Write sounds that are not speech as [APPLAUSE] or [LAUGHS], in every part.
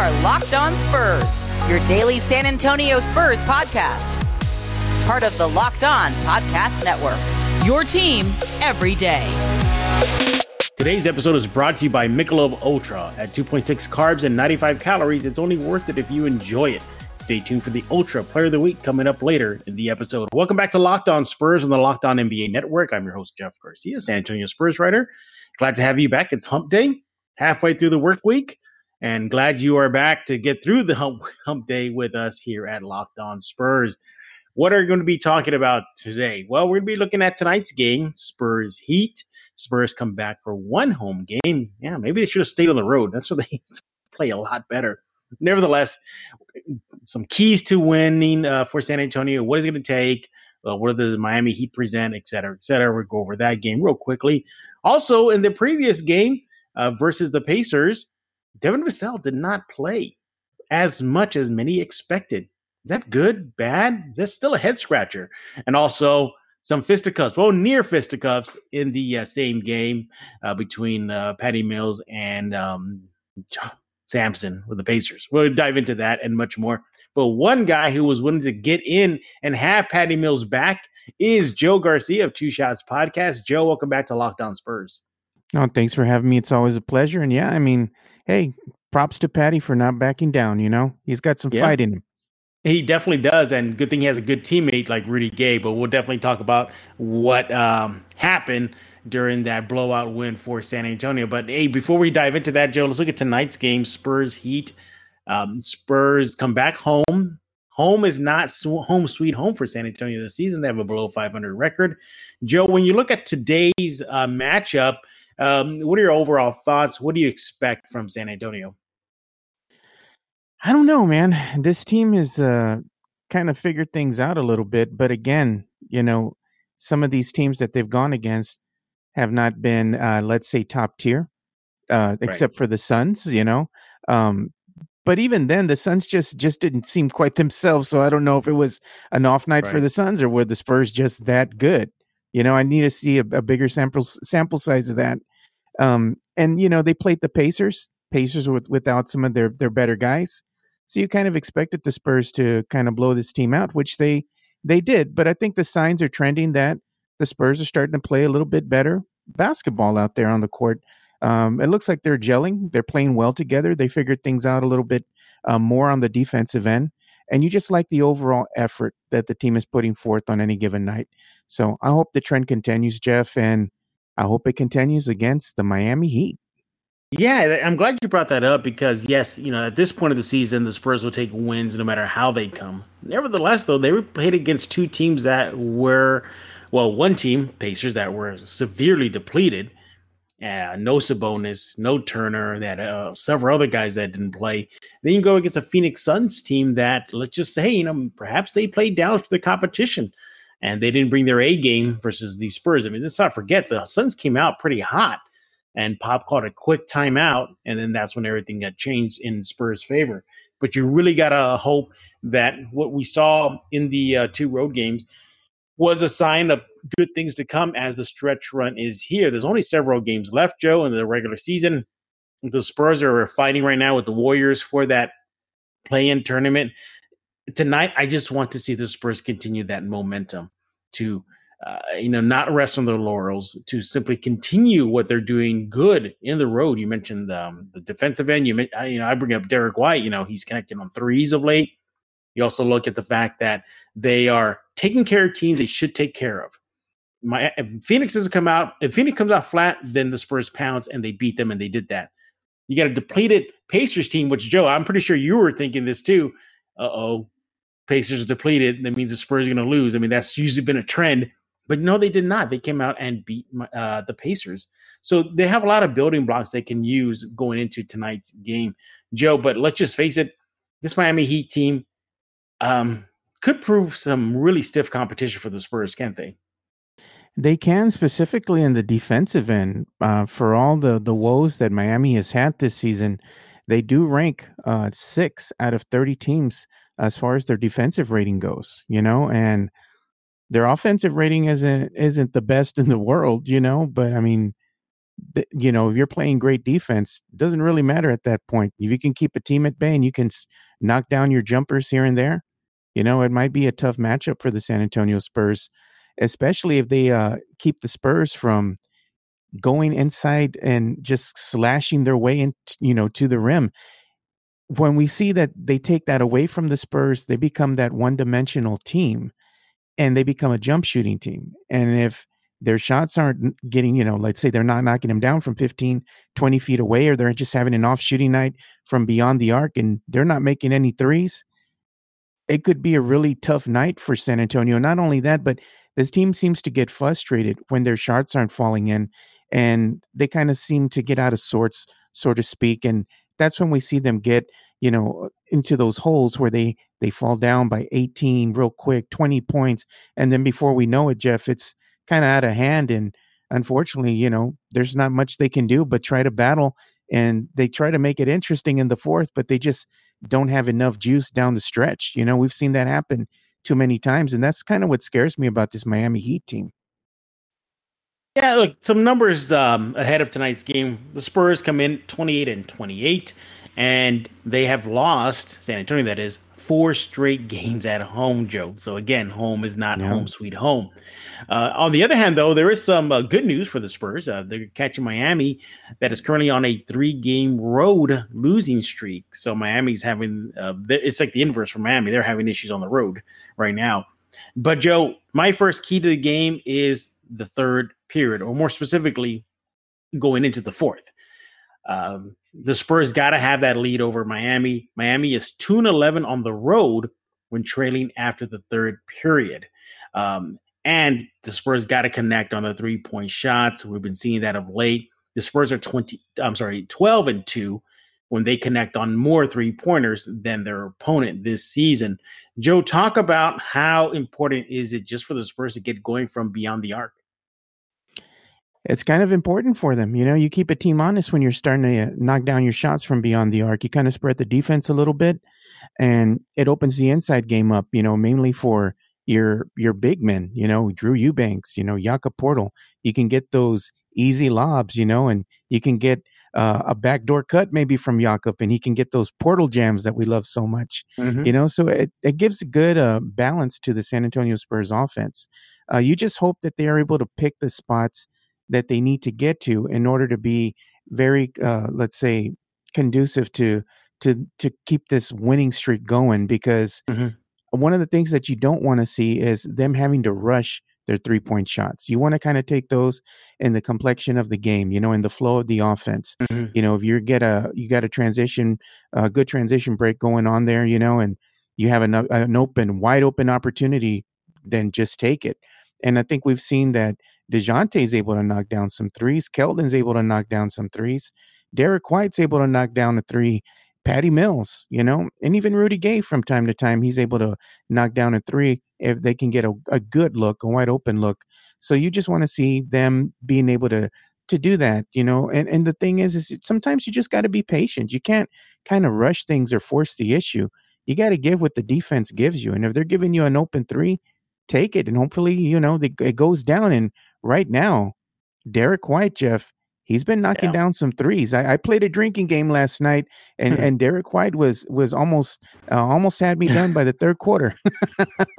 are Locked On Spurs, your daily San Antonio Spurs podcast. Part of the Locked On Podcast Network. Your team every day. Today's episode is brought to you by Michelob Ultra. At 2.6 carbs and 95 calories, it's only worth it if you enjoy it. Stay tuned for the Ultra Player of the Week coming up later in the episode. Welcome back to Locked On Spurs on the Locked On NBA Network. I'm your host, Jeff Garcia, San Antonio Spurs writer. Glad to have you back. It's hump day, halfway through the work week and glad you are back to get through the hump, [LAUGHS] hump day with us here at Locked On Spurs. What are we going to be talking about today? Well, we're going to be looking at tonight's game, Spurs Heat. Spurs come back for one home game. Yeah, maybe they should have stayed on the road. That's where they [LAUGHS] play a lot better. Nevertheless, some keys to winning uh, for San Antonio. What is it going to take? Uh, what does the Miami Heat present, et cetera, et cetera. We'll go over that game real quickly. Also, in the previous game uh, versus the Pacers, Devin Vassell did not play as much as many expected. Is that good? Bad? That's still a head scratcher. And also some fisticuffs, well, near fisticuffs in the uh, same game uh, between uh, Patty Mills and um, Sampson with the Pacers. We'll dive into that and much more. But one guy who was willing to get in and have Patty Mills back is Joe Garcia of Two Shots Podcast. Joe, welcome back to Locked On Spurs. Oh, thanks for having me. It's always a pleasure. And yeah, I mean, hey, props to Patty for not backing down. You know, he's got some yeah. fight in him. He definitely does, and good thing he has a good teammate like Rudy Gay. But we'll definitely talk about what um, happened during that blowout win for San Antonio. But hey, before we dive into that, Joe, let's look at tonight's game: Spurs Heat. Um, Spurs come back home. Home is not sw- home sweet home for San Antonio this season. They have a below 500 record. Joe, when you look at today's uh, matchup, um, what are your overall thoughts? What do you expect from San Antonio? I don't know, man. This team has uh, kind of figured things out a little bit, but again, you know, some of these teams that they've gone against have not been, uh, let's say, top tier, uh, except right. for the Suns. You know, um, but even then, the Suns just just didn't seem quite themselves. So I don't know if it was an off night right. for the Suns or were the Spurs just that good. You know, I need to see a, a bigger sample sample size of that um, and you know they played the Pacers, Pacers with, without some of their their better guys. So you kind of expected the Spurs to kind of blow this team out, which they they did. But I think the signs are trending that the Spurs are starting to play a little bit better basketball out there on the court. Um, it looks like they're gelling. They're playing well together. They figured things out a little bit um, more on the defensive end. And you just like the overall effort that the team is putting forth on any given night. So I hope the trend continues, Jeff. And I hope it continues against the Miami Heat. Yeah, I'm glad you brought that up because yes, you know, at this point of the season, the Spurs will take wins no matter how they come. Nevertheless, though, they were played against two teams that were, well, one team, Pacers, that were severely depleted. Uh, no Sabonis, no Turner. That uh, several other guys that didn't play. Then you go against a Phoenix Suns team that, let's just say, you know, perhaps they played down to the competition and they didn't bring their A game versus the Spurs. I mean, let's not forget the Suns came out pretty hot, and Pop called a quick timeout, and then that's when everything got changed in Spurs' favor. But you really gotta hope that what we saw in the uh, two road games was a sign of good things to come as the stretch run is here. There's only several games left, Joe, in the regular season. The Spurs are fighting right now with the Warriors for that play-in tournament tonight, I just want to see the Spurs continue that momentum to, uh, you know, not rest on their laurels, to simply continue what they're doing good in the road. You mentioned um, the defensive end. You, you know, I bring up Derek White. You know, he's connecting on threes of late. You also look at the fact that they are taking care of teams they should take care of. My Phoenix doesn't come out. If Phoenix comes out flat, then the Spurs pounce and they beat them, and they did that. You got a depleted Pacers team, which Joe, I'm pretty sure you were thinking this too. Uh oh, Pacers are depleted, that means the Spurs are going to lose. I mean, that's usually been a trend, but no, they did not. They came out and beat uh, the Pacers. So they have a lot of building blocks they can use going into tonight's game, Joe. But let's just face it, this Miami Heat team um, could prove some really stiff competition for the Spurs, can't they? They can specifically in the defensive end. Uh, for all the the woes that Miami has had this season, they do rank uh, six out of thirty teams as far as their defensive rating goes, you know, and their offensive rating isn't isn't the best in the world, you know, but I mean, you know, if you're playing great defense, doesn't really matter at that point. If you can keep a team at bay and you can knock down your jumpers here and there, you know, it might be a tough matchup for the San Antonio Spurs, especially if they uh, keep the Spurs from going inside and just slashing their way in, you know, to the rim. When we see that they take that away from the Spurs, they become that one-dimensional team and they become a jump shooting team. And if their shots aren't getting, you know, let's say they're not knocking them down from 15, 20 feet away, or they're just having an off shooting night from beyond the arc and they're not making any threes, it could be a really tough night for San Antonio. Not only that, but this team seems to get frustrated when their shots aren't falling in and they kind of seem to get out of sorts, so to speak. And that's when we see them get, you know, into those holes where they they fall down by 18 real quick, 20 points. And then before we know it, Jeff, it's kind of out of hand. And unfortunately, you know, there's not much they can do but try to battle. And they try to make it interesting in the fourth, but they just don't have enough juice down the stretch. You know, we've seen that happen too many times. And that's kind of what scares me about this Miami Heat team. Yeah, look, some numbers um, ahead of tonight's game. The Spurs come in 28 and 28, and they have lost, San Antonio, that is, four straight games at home, Joe. So again, home is not home sweet home. Uh, on the other hand, though, there is some uh, good news for the Spurs. Uh, they're catching Miami, that is currently on a three-game road losing streak. So Miami's having uh, it's like the inverse for Miami. They're having issues on the road right now. But Joe, my first key to the game is the third period, or more specifically, going into the fourth. Um, the Spurs got to have that lead over Miami. Miami is 2 and 11 on the road when trailing after the third period. Um, and the Spurs got to connect on the three point shots. We've been seeing that of late. The Spurs are 20, I'm sorry, 12 and 2 when they connect on more three pointers than their opponent this season. Joe, talk about how important is it just for the Spurs to get going from beyond the arc? It's kind of important for them. You know, you keep a team honest when you're starting to uh, knock down your shots from beyond the arc. You kind of spread the defense a little bit, and it opens the inside game up. You know, mainly for your your big men. You know, Drew Eubanks. You know, Jakob Poeltl. You can get those easy lobs. You know, and you can get uh, a backdoor cut maybe from Jakob, and he can get those Poeltl jams that we love so much. Mm-hmm. You know, so it, it gives a good uh, balance to the San Antonio Spurs offense. Uh, you just hope that they are able to pick the spots that they need to get to in order to be very, uh, let's say, conducive to to to keep this winning streak going. Because mm-hmm. one of the things that you don't want to see is them having to rush their three point shots. You want to kind of take those in the complexion of the game, you know, in the flow of the offense. Mm-hmm. You know, if you get a you got a transition, a good transition break going on there, you know, and you have an, an open, wide open opportunity, then just take it. And I think we've seen that DeJounte's able to knock down some threes. Keldon's able to knock down some threes. Derek White's able to knock down a three. Patty Mills, you know, and even Rudy Gay from time to time, he's able to knock down a three if they can get a, a good look, a wide open look. So you just want to see them being able to to do that, you know. And and the thing is, is sometimes you just got to be patient. You can't kind of rush things or force the issue. You got to give what the defense gives you. And if they're giving you an open three, take it, and hopefully, you know, the, it goes down. And right now, Derek White, Jeff, he's been knocking yeah. down some threes. I, I, played a drinking game last night, and [LAUGHS] and Derek White was was almost uh, almost had me done by the third quarter.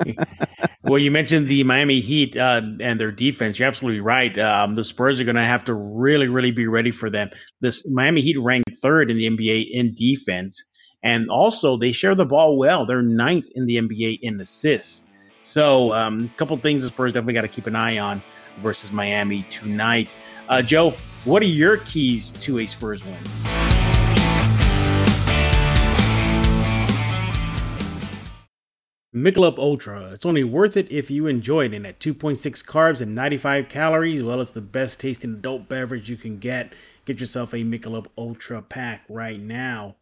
[LAUGHS] well, you mentioned the Miami Heat uh, and their defense. You're absolutely right. Um, the Spurs are going to have to really, really be ready for them. This Miami Heat ranked third in the NBA in defense, and also they share the ball well. They're ninth in the NBA in assists. So, um, a couple things the Spurs definitely got to keep an eye on versus Miami tonight. Uh, Joe, what are your keys to a Spurs win? Michelob Ultra. It's only worth it if you enjoy it. And at 2.6 carbs and 95 calories, well, it's the best tasting adult beverage you can get. Get yourself a Michelob Ultra pack right now.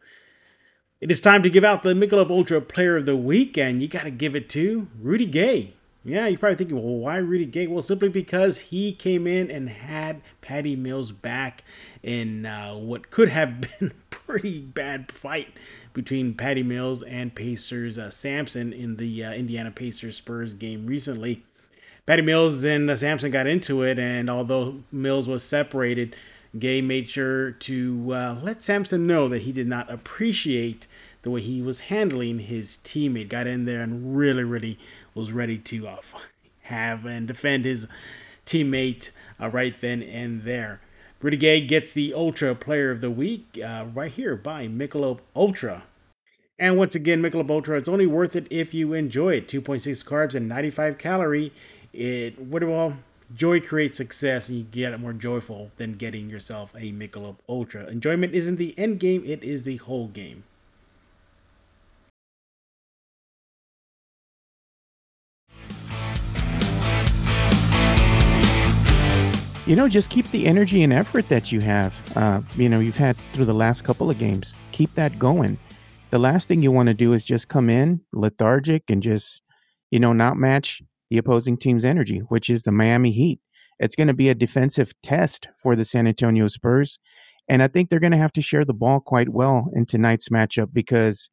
It is time to give out the Michelob Ultra Player of the Week, and you got to give it to Rudy Gay. Yeah, you're probably thinking, well, why Rudy Gay? Well, simply because he came in and had Patty Mills back in uh, what could have [LAUGHS] been a pretty bad fight between Patty Mills and Pacers uh, Sampson in the uh, Indiana Pacers Spurs game recently. Patty Mills and uh, Sampson got into it, and although Mills was separated, Gay made sure to uh, let Sampson know that he did not appreciate the way he was handling his teammate. Got in there and really, really was ready to uh, have and defend his teammate uh, right then and there. Rudy Gay gets the Ultra Player of the Week uh, right here by Michelob Ultra. And once again, Michelob Ultra, it's only worth it if you enjoy it. 2.6 carbs and 95 calorie. It what well, joy creates success, and you get more joyful than getting yourself a Michelob Ultra. Enjoyment isn't the end game; it is the whole game. You know, just keep the energy and effort that you have. Uh, you know, you've had through the last couple of games. Keep that going. The last thing you want to do is just come in lethargic and just, you know, not match the opposing team's energy, which is the Miami Heat. It's going to be a defensive test for the San Antonio Spurs. And I think they're going to have to share the ball quite well in tonight's matchup because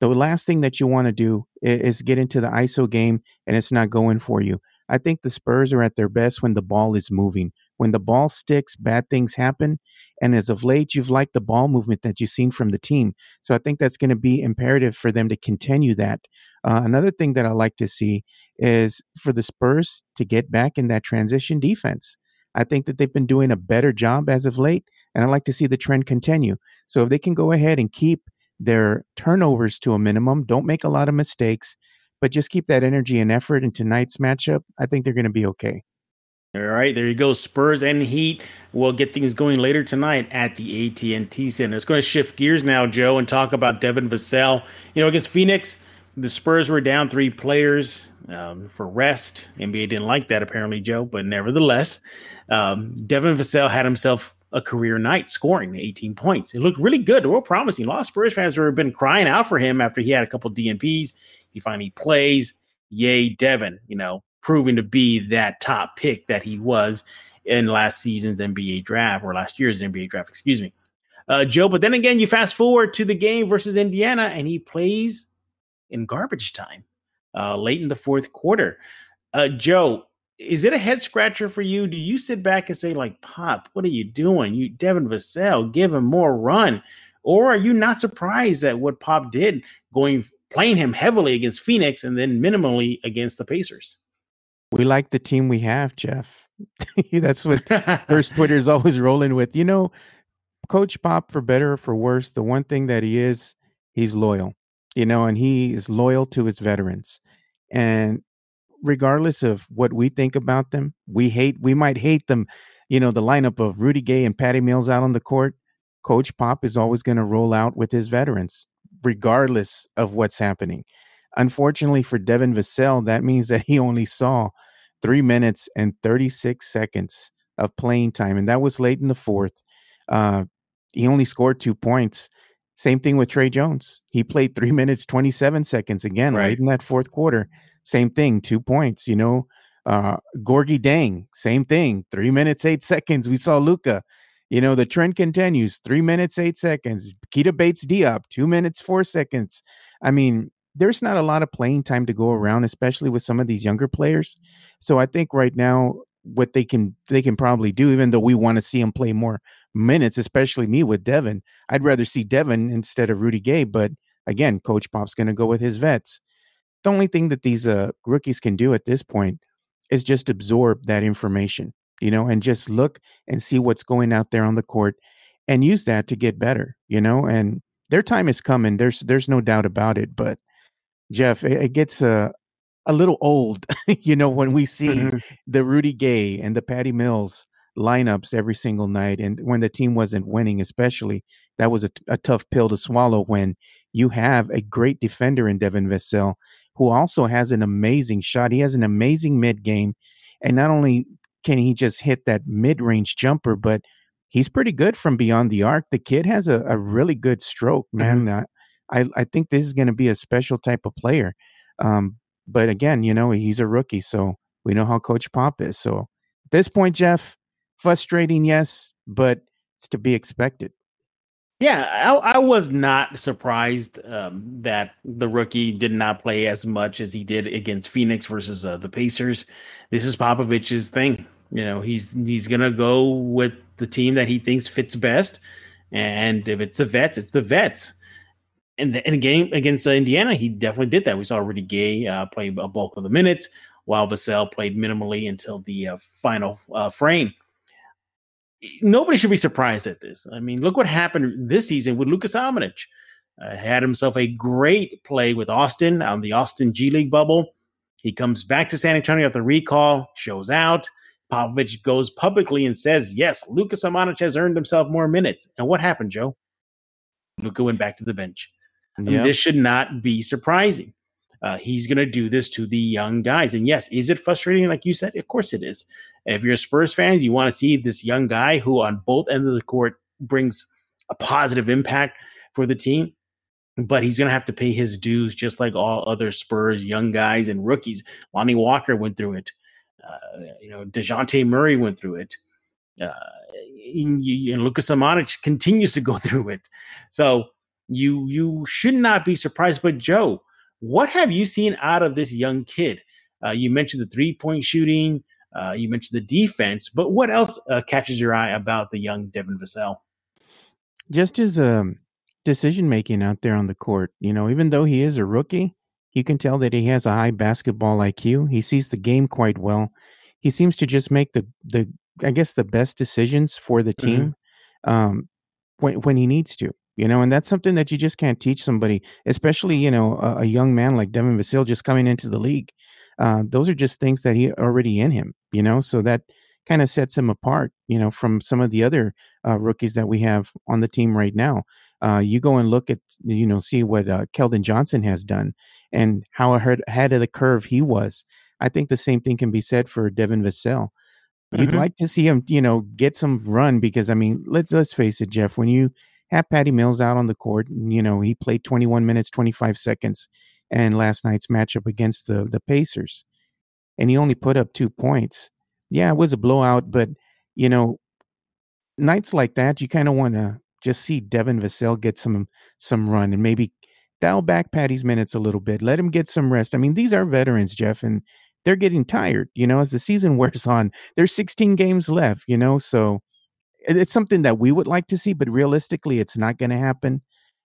the last thing that you want to do is get into the ISO game and it's not going for you. I think the Spurs are at their best when the ball is moving. When the ball sticks, bad things happen. And as of late, you've liked the ball movement that you've seen from the team. So I think that's going to be imperative for them to continue that. Uh, another thing that I like to see is for the Spurs to get back in that transition defense. I think that they've been doing a better job as of late, and I like to see the trend continue. So if they can go ahead and keep their turnovers to a minimum, don't make a lot of mistakes, but just keep that energy and effort in tonight's matchup. I think they're going to be okay. All right, there you go. Spurs and Heat. We'll get things going later tonight at the AT&T Center. It's going to shift gears now, Joe, and talk about Devin Vassell. You know, against Phoenix, the Spurs were down three players um, for rest. NBA didn't like that, apparently, Joe, but nevertheless, um, Devin Vassell had himself a career night scoring 18 points. It looked really good, real promising. A lot of Spurs fans have been crying out for him after he had a couple DNPs. He finally plays. Yay, Devin, you know, proving to be that top pick that he was in last season's NBA draft or last year's NBA draft, excuse me. Uh, Joe, but then again, you fast forward to the game versus Indiana and he plays in garbage time uh, late in the fourth quarter. Uh, Joe, is it a head scratcher for you? Do you sit back and say, like, Pop, what are you doing? You Devin Vassell, give him more run. Or are you not surprised at what Pop did going playing him heavily against Phoenix and then minimally against the Pacers. We like the team we have, Jeff. [LAUGHS] That's what Spurs [LAUGHS] Twitter is always rolling with. You know, Coach Pop, for better or for worse, the one thing that he is, he's loyal, you know, and he is loyal to his veterans. And regardless of what we think about them, we hate, we might hate them, you know, the lineup of Rudy Gay and Patty Mills out on the court. Coach Pop is always going to roll out with his veterans regardless of what's happening. Unfortunately for Devin Vassell, that means that he only saw three minutes and 36 seconds of playing time, and that was late in the fourth. Uh, he only scored two points. Same thing with Tre Jones. He played three [LAUGHS] minutes, 27 seconds again, right, right in that fourth quarter. Same thing, two points, you know. Uh, Gorgui Dieng, same thing, three minutes, eight seconds. We saw Luka. you know, the trend continues three minutes, eight seconds. Keita Bates Diop, two minutes, four seconds. I mean, there's not a lot of playing time to go around, especially with some of these younger players. So I think right now, what they can they can probably do, even though we want to see them play more minutes, especially me with Devin, I'd rather see Devin instead of Rudy Gay. But again, Coach Pop's going to go with his vets. The only thing that these uh, rookies can do at this point is just absorb that information you know, and just look and see what's going out there on the court and use that to get better, you know, and their time is coming. There's there's no doubt about it. But Jeff, it, it gets uh, a little old, [LAUGHS] you know, when we see mm-hmm. the Rudy Gay and the Patty Mills lineups every single night, and when the team wasn't winning, especially that was a, a tough pill to swallow. When you have a great defender in Devin Vassell, who also has an amazing shot. He has an amazing mid game, and not only can he just hit that mid-range jumper but he's pretty good from beyond the arc the kid has a, a really good stroke man mm-hmm. I, I think this is going to be a special type of player um, but again you know he's a rookie so we know how coach pop is so at this point jeff frustrating yes but it's to be expected yeah, I, I, was not surprised um, that the rookie did not play as much as he did against Phoenix versus uh, the Pacers. This is Popovich's thing. You know, he's he's gonna go with the team that he thinks fits best, and if it's the vets, it's the vets. And the, in a game against uh, Indiana, he definitely did that. We saw Rudy Gay uh, play a bulk of the minutes, while Vassell played minimally until the uh, final uh, frame. Nobody should be surprised at this. I mean, look what happened this season with Lucas Samanic. Uh, had himself a great play with Austin on the Austin G League bubble. He comes back to San Antonio after recall, shows out. Popovich goes publicly and says, yes, Lucas Samanic has earned himself more minutes. And what happened, Joe? Luka went back to the bench. I mean, this should not be surprising. Uh, he's going to do this to the young guys. And yes, is it frustrating? Like you said, of course it is. If you're Spurs fans, you want to see this young guy who on both ends of the court brings a positive impact for the team but he's going to have to pay his dues just like all other Spurs young guys and rookies. Lonnie Walker went through it. Uh, you know, DeJounte Murray went through it. Uh, and, and Lucas continues to go [LAUGHS] through it. So you you should not be surprised. But Joe, what have you seen out of this young kid? Uh, you mentioned the three point shooting. Uh, you mentioned the defense, but what else uh, catches your eye about the young Devin Vassell? Just as um, decision making out there on the court. You know, even though he is a rookie, you can tell that he has a high basketball IQ. He sees the game quite well. He seems to just make the the I guess the best decisions for the mm-hmm. team mm-hmm. um, when when he needs to. You know, and that's something that you just can't teach somebody, especially you know a, a young man like Devin Vassell just coming into the league. Uh, those are just things that he already in him. You know, so that kind of sets him apart. You know, from some of the other uh, rookies that we have on the team right now. Uh, you go and look at, you know, see what uh, Keldon Johnson has done and how ahead of the curve he was. I think the same thing can be said for Devin Vassell. Mm-hmm. You'd like to see him, you know, get some run because I mean, let's let's face it, Jeff. When you have Patty Mills out on the court, you know, he played 21 minutes 25 seconds, and last night's matchup against the the Pacers, and he only put up two points. Yeah, it was a blowout, but you know, nights like that, you kind of want to just see Devin Vassell get some some run and maybe dial back Patty's minutes a little bit. Let him get some rest. I mean, these are veterans, Jeff, and they're getting tired. You know, as the season [LAUGHS] wears on, there's 16 games left. You know, so it's something that we would like to see, but realistically, it's not going to happen.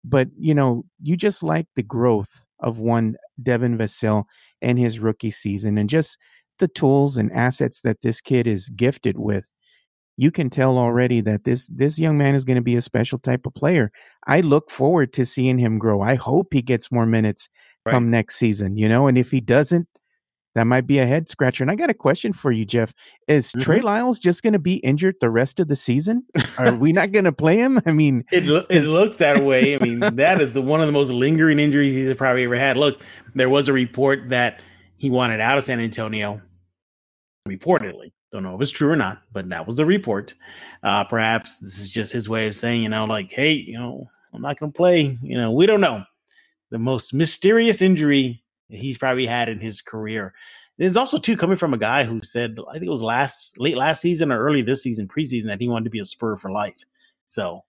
But you know, you just like the growth of one Devin Vassell and his rookie season, and just the tools and assets that this kid is gifted with you can tell already that this this young man is going to be a special type of player. I look forward to seeing him grow. I hope he gets more minutes right. come next season, you know, and if he doesn't, that might be a head scratcher. And I got a question for you, Jeff. Is mm-hmm. Trey Lyles just going to be injured the rest of the season? Are [LAUGHS] we not going to play him? I mean, it, lo- it looks that way. I mean, [LAUGHS] that is the one of the most lingering injuries he's probably ever had. Look, there was a report that he wanted out of San Antonio, reportedly. Don't know if it's true or not, but that was the report. Uh, perhaps this is just his way of saying, you know, like, hey, you know, I'm not going to play. You know, we don't know. The most mysterious injury he's probably had in his career. There's also too coming from a guy who said, I think it was last late last season or early this season, preseason, that he wanted to be a Spur for life. So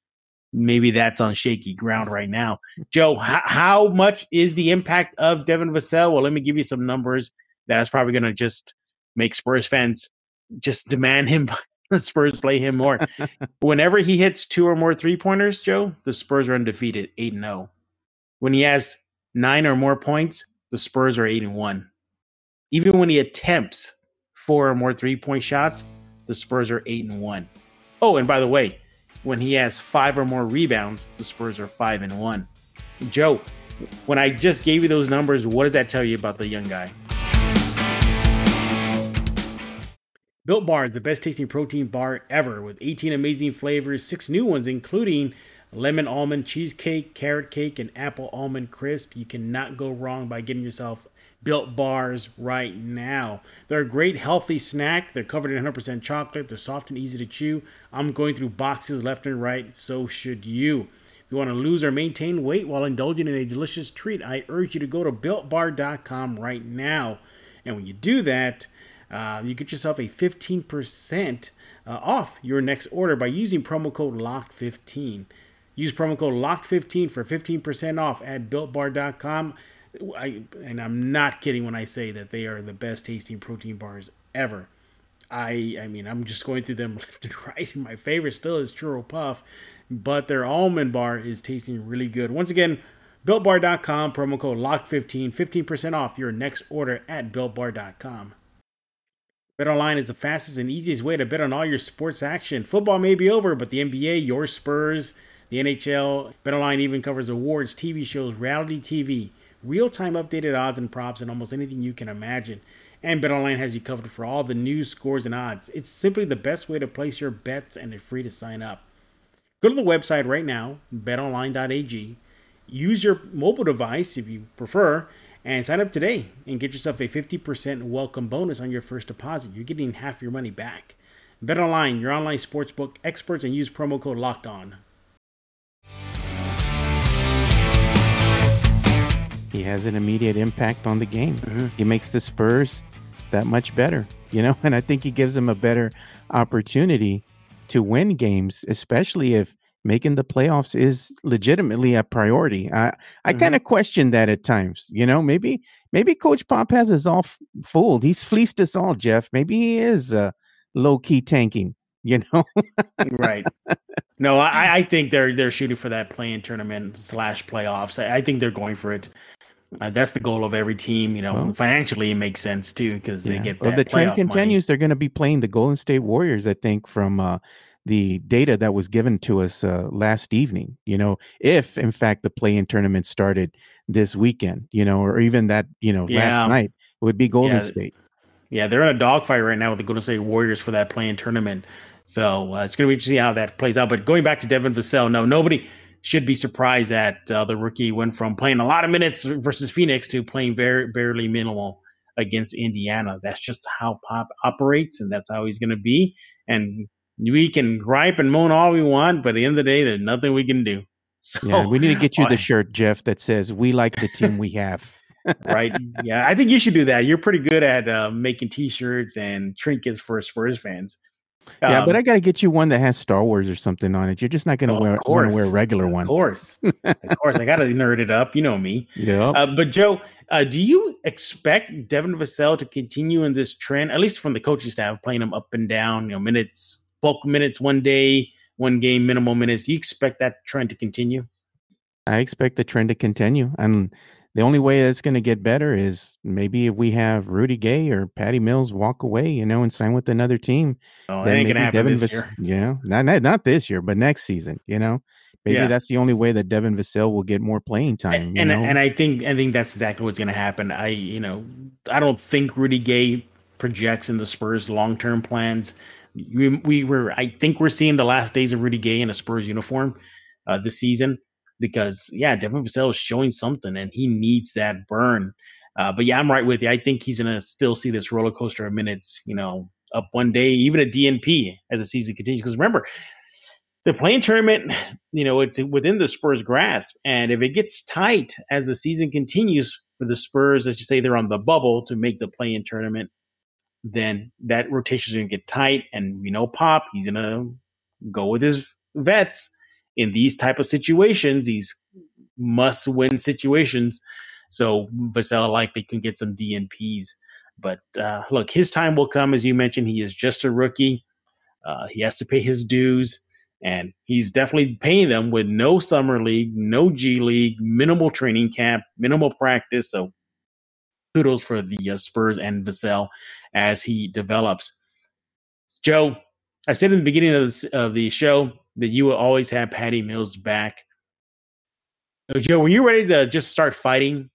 maybe that's on shaky ground right now. Joe, h- how much is the impact of Devin Vassell? Well, let me give you some numbers. That's probably going to just make Spurs fans just demand him [LAUGHS] the Spurs play him more. [LAUGHS] Whenever he hits two or more three pointers, Joe, the Spurs are undefeated, 8 and 0. When he has nine or more points, the Spurs are 8 and 1. Even when he attempts four or more three point shots, the Spurs are 8 and 1. Oh, and by the way, when he has five or more rebounds, the Spurs are 5 and 1. Joe, when I just gave you those numbers, what does that tell you about the young guy? Built Bar is the best tasting protein bar ever with 18 amazing flavors, six new ones, including lemon almond cheesecake, carrot cake, and apple almond crisp. You cannot go wrong by getting yourself Built Bars right now. They're a great healthy snack. They're covered in 100% chocolate. They're soft and easy to chew. I'm going through boxes left and right, so should you. If you want to lose or maintain weight while indulging in a delicious treat, I urge you to go to builtbar.com right now. And when you do that, uh, you get yourself a 15% uh, off your next order by using promo code LOCKED15. Use promo code LOCK15 for 15% off at builtbar.com. I, and I'm not kidding when I say that they are the best tasting protein bars ever. I I mean I'm just going through them [LAUGHS] left and right. My favorite still is churro puff, but their almond bar is tasting really good. Once again, builtbar.com promo code lock15 15% off your next order at builtbar.com. BetOnline is the fastest and easiest way to bet on all your sports action. Football may be over, but the NBA, your Spurs, the NHL, BetOnline even covers awards, TV shows, reality TV, real-time updated odds and props, and almost anything you can imagine. And BetOnline has you covered for all the news, scores, and odds. It's simply the best way to place your bets, and it's free to sign up. Go to the website right now, betonline.ag. Use your mobile device if you prefer and sign up today and get yourself a 50% welcome bonus on your first deposit. You're getting half your money back. Bet online, your online sportsbook experts, and use promo code locked has an immediate impact on the game. Mm-hmm. He makes the Spurs that much better, you know, [LAUGHS] and I think he gives them a better opportunity to win games, especially if making the playoffs is legitimately a priority. I I mm-hmm. kind of question that at times. You know, maybe maybe Coach Pop has us all f- fooled. He's fleeced us all, Jeff. Maybe he is uh, low key tanking. [LAUGHS] You know, right? No, I, I think they're they're shooting for that play-in tournament slash playoffs. I, I think they're going for it. Uh, that's the goal of every team. You know, well, financially it makes sense too because yeah. they get. Well, the trend continues. Money. They're going to be playing the Golden State Warriors. I think from uh, the data that was given to us uh, last evening. You know, if in fact the play-in tournament started this weekend, you know, or even that, you know, yeah. last night, it would be Golden yeah. State. Yeah, they're in a dogfight right now with the Golden State Warriors for that play-in tournament. So uh, it's going to be interesting how that plays out. But going back to Devin Vassell, no, nobody should be surprised that uh, the rookie went from playing a lot of minutes versus Phoenix to playing very barely minimal against Indiana. That's just how Pop operates, and that's how he's going to be. And we can gripe and moan all we want, but at the end of the day, there's nothing we can do. [LAUGHS] So, yeah, we need to get you the [LAUGHS] shirt, Jeff, that says "We like the team we have." [LAUGHS] right? Yeah, I think you should do that. You're pretty good at uh, making T-shirts and trinkets for Spurs fans. Um, yeah, but um, I got to get you one that has Star Wars or something on it. You're just not going to wear wear a regular one. Of course, of course, I got to nerd it up. You know me. Yeah. Uh, but Joe, uh, do you expect Devin Vassell to continue in this trend, at least from the coaching staff, playing him up and down, you know, minutes bulk minutes one day, one game, minimal minutes. You expect that trend to continue? I expect the trend to continue. And the only way that's going to get better is maybe if we have Rudy Gay or Patty Mills walk away, you know, and sign with another team. Oh, that ain't going to happen Devin this year. [LAUGHS] Yeah, not, not, not this year, but next season, you know. Maybe yeah. that's the only way that Devin Vassell will get more playing time. And and, and, I think I think that's exactly what's going to happen. I you know I don't think Rudy Gay projects in the Spurs long term plans we, we were I think we're seeing the last days of Rudy Gay in a Spurs uniform uh, this season because yeah, Devin Vassell is showing something and he needs that burn. Uh, but yeah, I'm right with you. I think he's gonna still see this roller coaster of minutes, you know, up one day, even a DNP as the season continues. Because remember, the play-in tournament, you know, it's within the Spurs' grasp, and if it gets tight as the season continues for the Spurs, let's just say they're on the bubble to make the play-in tournament, then that rotation is to get tight. And we know Pop, he's to go with his vets in these type of situations, these must win situations. So Vassell likely can get some DNPs. But uh, look, his time will come. As you mentioned, he is just a rookie. Uh, he has to pay his dues, and he's definitely paying them with no summer league, no G League, minimal training camp, minimal practice. So kudos for the uh, Spurs and Vassell as he develops. Joe, I said in the beginning of, this, of the show that you will always have Patty Mills back. Uh, Joe, were you ready to just start fighting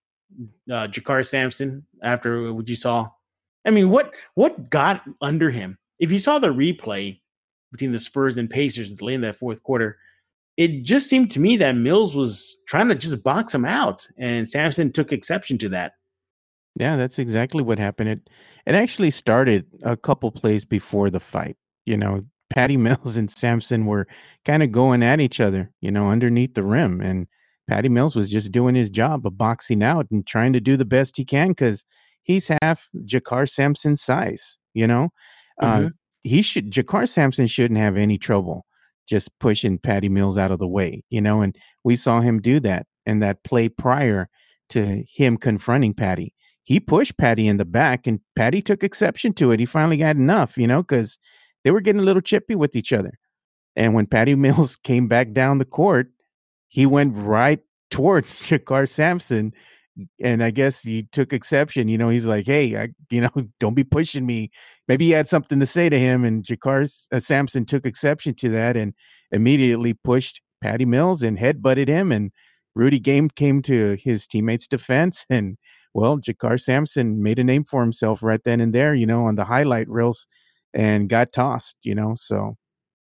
uh, JaKarr Sampson after what you saw? I mean, what what got under him? If you saw the replay between the Spurs and Pacers at the end of that fourth quarter, it just seemed to me that Mills was trying to just box him out, and Sampson took exception to that. Yeah, that's exactly what happened. It it actually started a couple plays before the fight. You know, Patty [LAUGHS] Mills and Sampson were kind of going at each other, you know, underneath the rim. And Patty Mills was just doing his job of boxing out and trying to do the best he can because he's half JaKarr Sampson's size, you know. Uh, mm-hmm. Uh, he should JaKarr Sampson shouldn't have any trouble just pushing Patty Mills out of the way, you know, and we saw him do that in that play prior to him confronting Patty he pushed Patty in the back, and Patty took exception to it. He finally got enough, you know, because they were getting a little chippy with each other. And when Patty [LAUGHS] Mills came back down the court, he went right towards [LAUGHS] JaKarr Sampson. And I guess he took exception. You know, he's like, hey, I, you know, [LAUGHS] don't be pushing me. Maybe he had something to say to him. And JaKarr uh, Sampson took exception to that and immediately pushed Patty Mills and headbutted him. And Rudy Gay came to his teammate's defense. And well, JaKarr Sampson made a name for himself right then and there, you know, on the highlight reels and got tossed, you know. So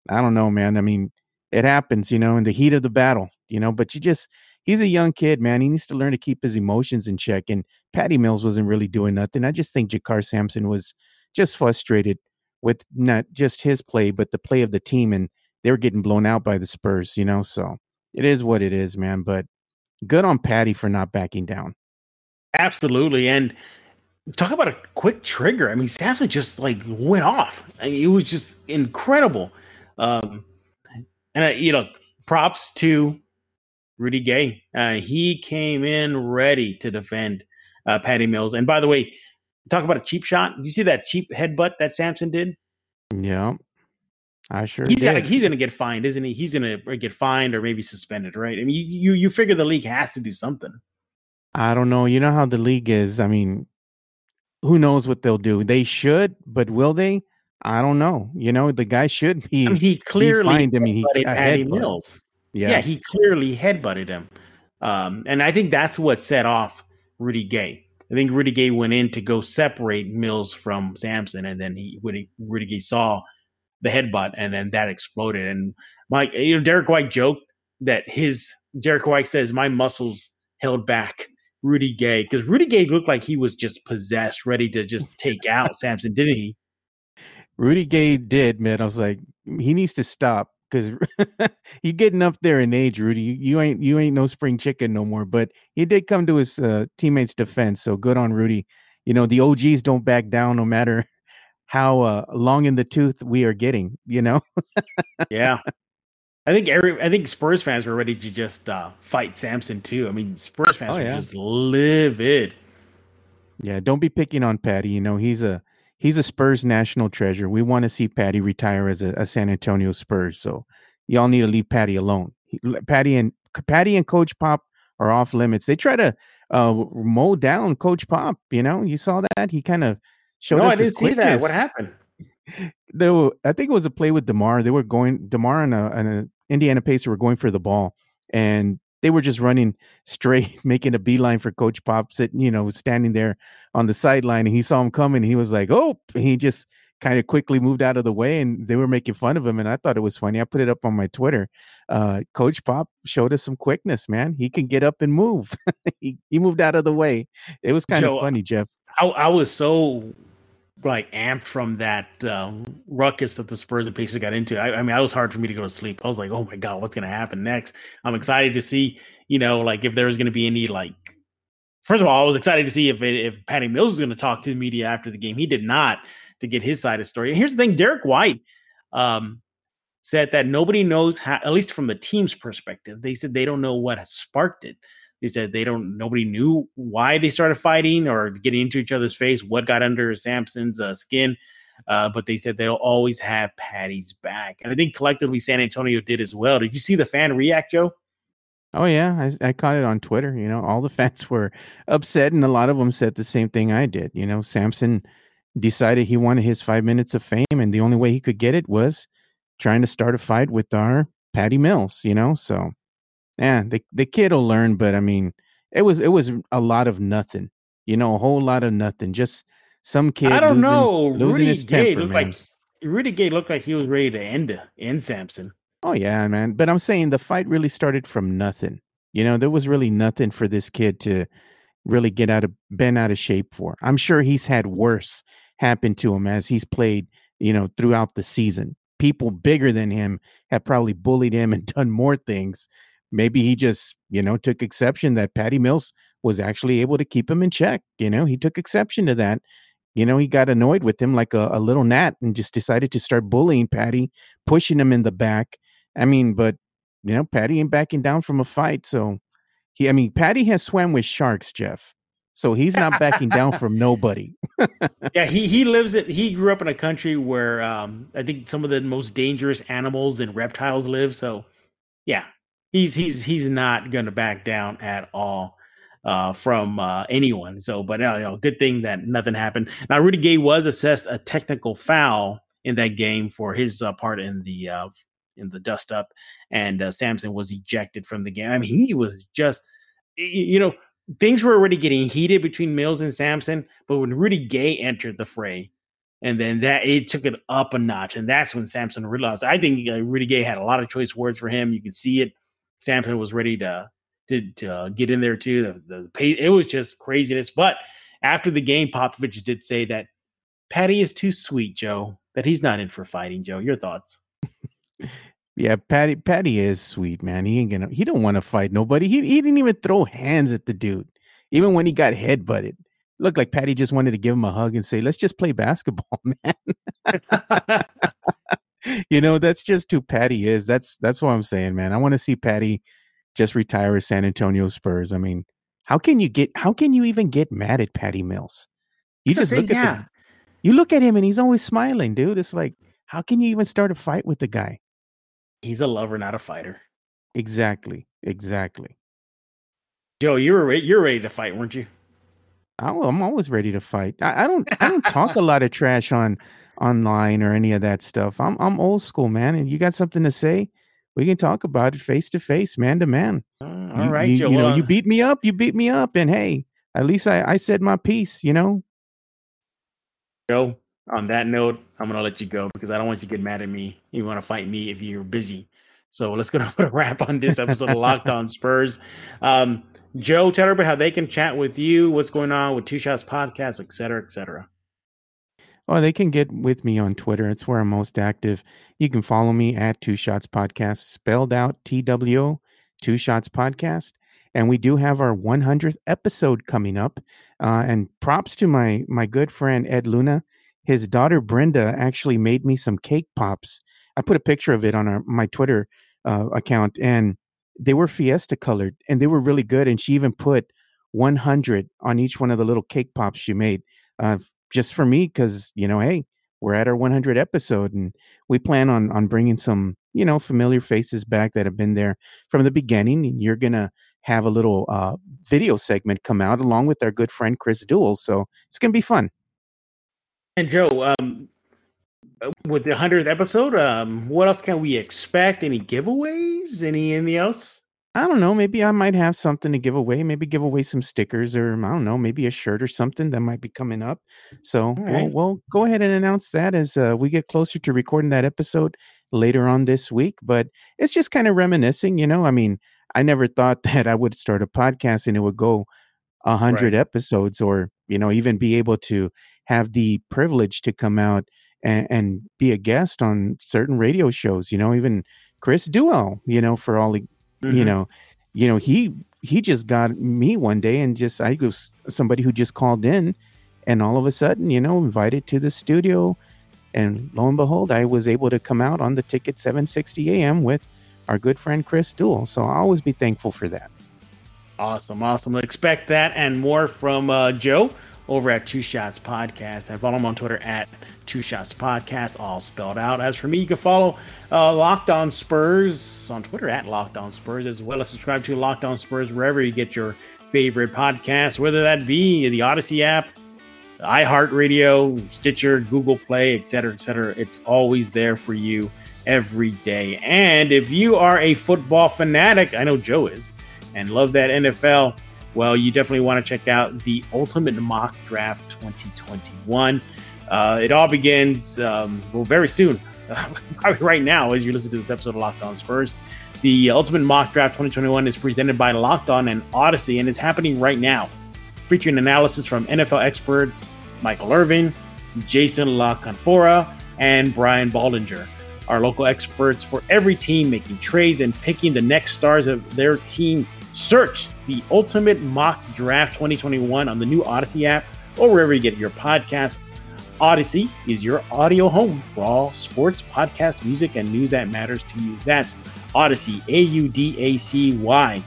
I don't know, man. I mean, it happens, you know, in the heat of the battle, you know, but you just, he's a young kid, man. He needs to learn to keep his emotions in check. And Patty Mills wasn't really doing nothing. I just think JaKarr Sampson was just frustrated with not just his play, but the play of the team. And they were getting blown out by the Spurs, you know. So it is what it is, man. But good on Patty for not backing down. Absolutely. And talk about a quick trigger. I mean, Sampson just like went off. I mean, it was just incredible. Um, and uh, you know, props to Rudy Gay. Uh, he came in ready to defend uh, Patty Mills. And by the way, talk about a cheap shot. You see that cheap headbutt that Sampson did? Yeah, I sure. He's got. He's going to get fined, isn't he? He's going to get fined or maybe suspended, right? I mean, you, you you figure the league has to do something. I don't know. You know how the league is. I mean, who knows what they'll do? They should, but will they? I don't know. You know, the guy should be. I mean, he clearly fined him. He Patty Mills. Yeah. yeah, he clearly headbutted him, um, and I think that's what set off Rudy Gay. I think Rudy Gay went in to go separate Mills from Sampson, and then he when he, Rudy Gay saw the headbutt, and then that exploded. And Mike, you know, Derek White joked that his Derek White says my muscles held back Rudy Gay because Rudy Gay looked like he was just possessed, ready to just [LAUGHS] take out Sampson, didn't he? Rudy Gay did, man. I was like, he needs to stop because you [LAUGHS] getting up there in age, Rudy. You, you, ain't you ain't no spring chicken no more. But he did come to his uh, teammates' defense, so good on Rudy. You know the OGs don't back down no matter [LAUGHS] how uh, long in the tooth we are getting. You know. yeah. I think every I think Spurs fans were ready to just uh, fight Sampson too. I mean, Spurs fans oh, yeah. were just livid. Yeah, don't be picking on Patty. You know, he's a he's a Spurs national treasure. We want to see Patty retire as a, a, San Antonio Spurs. So y'all need to leave Patty alone. He, Patty and Patty and Coach Pop are off limits. They try to uh, mow down Coach Pop. You know, you saw that he kind of showed no, us. I didn't see that. What happened? There, were, I think it was a play with Demar. They were going Demar and a, and a Indiana Pacer were going for the ball, and they were just running straight, [LAUGHS] making a beeline for Coach Pop, sitting, you know, standing there on the sideline, and he saw him coming, and he was like, "Oh!" He just kind of quickly moved out of the way, and they were making fun of him, and I thought it was funny. I put it up on my Twitter. Uh, Coach Pop showed us some quickness, man. He can get up and move. [LAUGHS] he, he moved out of the way. It was kind Joe, of funny, Jeff. I, I was so like amped from that um, ruckus that the Spurs and Pacers got into. I, I, mean, it was hard for me to go to sleep. I was like, oh my god, what's going to happen next? I'm excited to see, you know, like if there was going to be any like. First of all, I was excited to see if if Patty Mills was going to talk to the media after the game. He did not to get his side of the story. And here's the thing: Derek White um, said that nobody knows how, at least from the team's perspective, they said they don't know what has sparked it. They said they don't. Nobody knew why they started fighting or getting into each other's face. What got under Sampson's uh, skin? Uh, but they said they'll always have Patty's back, and I think collectively San Antonio did as well. Did you see the fan react, Joe? Oh yeah, I, I caught it on Twitter. You know, all the [LAUGHS] fans were upset, and a lot of them said the same thing I did. You know, Sampson decided he wanted his five minutes of fame, and the only way he could get it was trying to start a fight with our Patty Mills. You know, so yeah, the the kid will learn, but I mean, it was it was a lot of nothing. You know, a whole lot of nothing. Just some kid. I don't losing, know. Losing Rudy his Gay temper, looked man. like Rudy Gay looked like he was ready to end end Sampson. Oh yeah, man. But I'm saying the fight really started from nothing. You know, there was really nothing for this kid to really get out of been out of shape for. I'm sure he's had worse happen to him as he's played, you know, throughout the season. People bigger than him have probably bullied him [LAUGHS] and done more things maybe he just, you know, took exception that Patty Mills was actually able to keep him in check. You know, he took exception to that. You know, he got annoyed with him like a, a little gnat and just decided to start bullying Patty, pushing him in the back. I mean, but you know, Patty ain't backing down from a fight. So he, I mean, Patty has swam with sharks, Jeff. So he's not backing down from nobody. [LAUGHS] yeah, he he lives it. He grew up in a country where um, I think some of the most dangerous animals and reptiles live. So, yeah, he's he's he's not going to back down at all uh, from uh, anyone. So, but uh, you know, good thing that nothing happened. Now, Rudy Gay was assessed a technical foul in that game for his uh, part in the uh, in the dust up, and uh, Sampson was ejected from the game. I mean, he was just, you know, things were already getting heated between Mills and Sampson, but when Rudy Gay entered the fray, and then that it took it up a notch, and that's when Sampson realized. I think uh, Rudy Gay had a lot of choice words for him. You can see it. Sampson was ready to to, to get in there too. The, the pay, it was just craziness. But after the game, Popovich did say that Patty is too sweet, Joe. That he's not in for fighting, Joe. Your thoughts? yeah, Patty. Patty is sweet, man. He ain't gonna. He don't want to fight nobody. He he didn't even throw hands at the dude, even when he got headbutted. Looked like Patty just wanted to give him a hug and say, "Let's just play basketball, [LAUGHS] man." [LAUGHS] you know, that's just who Patty is. That's that's what I'm saying, man. I want to see Patty just retire as San Antonio Spurs. I mean, how can you get how can you even get mad at Patty Mills? You just look at yeah. the, you look at him and he's always smiling, dude. It's like, how can you even start a fight with the guy? He's a lover, not a fighter. Exactly. Exactly. Joe, you were you're ready to fight, weren't you? I'm always ready to fight. I, I don't I don't talk a [LAUGHS] lot of trash on online or any of that stuff. I'm I'm old school, man. And you got something to say? we can talk about it face to face, man to man. Uh, all right, you, Joe. You know, you beat me up, you beat me up, and hey, at least I, I said my piece. You know. Joe, on that note, I'm gonna let you go because I don't want you to get mad at me. You want to fight me if you're busy. So let's go to put a wrap on this episode of Locked On Spurs. Um, Joe, tell everybody how they can chat with you, what's going on with Two Shots Podcast, et cetera, et cetera. Oh, they can get with me on Twitter. It's where I'm most active. You can follow me at Two Shots Podcast, spelled out T W O, Two Shots Podcast. And we do have our 100th episode coming up. Uh, and props to my my good friend Ed Luna. His daughter Brenda actually made me some cake pops. I put a picture of it on our, my Twitter uh, account, and they were Fiesta colored, and they were really good. And she even put 100 on each one of the little cake pops she made. Uh, just for me because you know hey we're at our 100 episode and we plan on on bringing some you know familiar faces back that have been there from the beginning and you're gonna have a little uh, video segment come out along with our good friend chris Duell. so it's gonna be fun. And joe um with the 100th episode um what else can we expect? Any giveaways? Any anything else I don't know. Maybe I might have something to give away. Maybe give away some stickers or I don't know, maybe a shirt or something that might be coming up. So right. we'll, we'll, go ahead and announce that as uh, we get closer to recording that episode later on this week. But it's just kind of reminiscing, you know. I mean, I never thought [LAUGHS] that I would start a podcast and it would go a hundred right. episodes, or you know, even be able to have the privilege to come out and, and be a guest on certain radio shows. You know, even Chris Duell, you know, for all Mm-hmm. You know, you know, he he just got me one day and just I was somebody who just called in and all of a sudden, you know, invited to the studio and lo and behold, I was able to come out on the ticket 760 AM with our good friend Chris Duell. So I'll always be thankful for that. Awesome, awesome. Expect that and more from uh, Joe over at Two Shots Podcast. I follow him on Twitter at Two Shots Podcast, all spelled out. As for me, you can follow uh, Locked On Spurs on Twitter at Locked On Spurs, as well as subscribe to Locked On Spurs wherever you get your favorite podcast, whether that be the Audacy app, iHeartRadio, Stitcher, Google Play, etc., etc. It's always there for you every day. And if you are a football fanatic, I know Joe is, and love that NFL well, you definitely want to check out the Ultimate Mock Draft 2021. Uh, it all begins um, well very soon, [LAUGHS] probably right now as you listen to this episode of Locked On Spurs. The Ultimate Mock Draft 2021 is presented by Locked On and Audacy and is happening right now, featuring analysis from NFL experts Michael Irvin, Jason La Canfora, and Brian Baldinger. Our local experts for every team making trades and picking the next stars of their team Search the Ultimate Mock Draft 2021 on the new Audacy app or wherever you get your podcast. Audacy is your audio home for all sports, podcast, music, and news that matters to you. That's Audacy, A U D A C Y.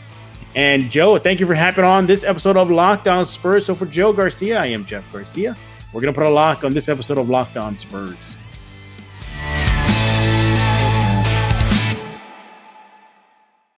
And Joe, thank you for hopping on this episode of Locked On Spurs. So for Joe Garcia, I am Jeff Garcia. We're going to put a lock on this episode of Locked On Spurs.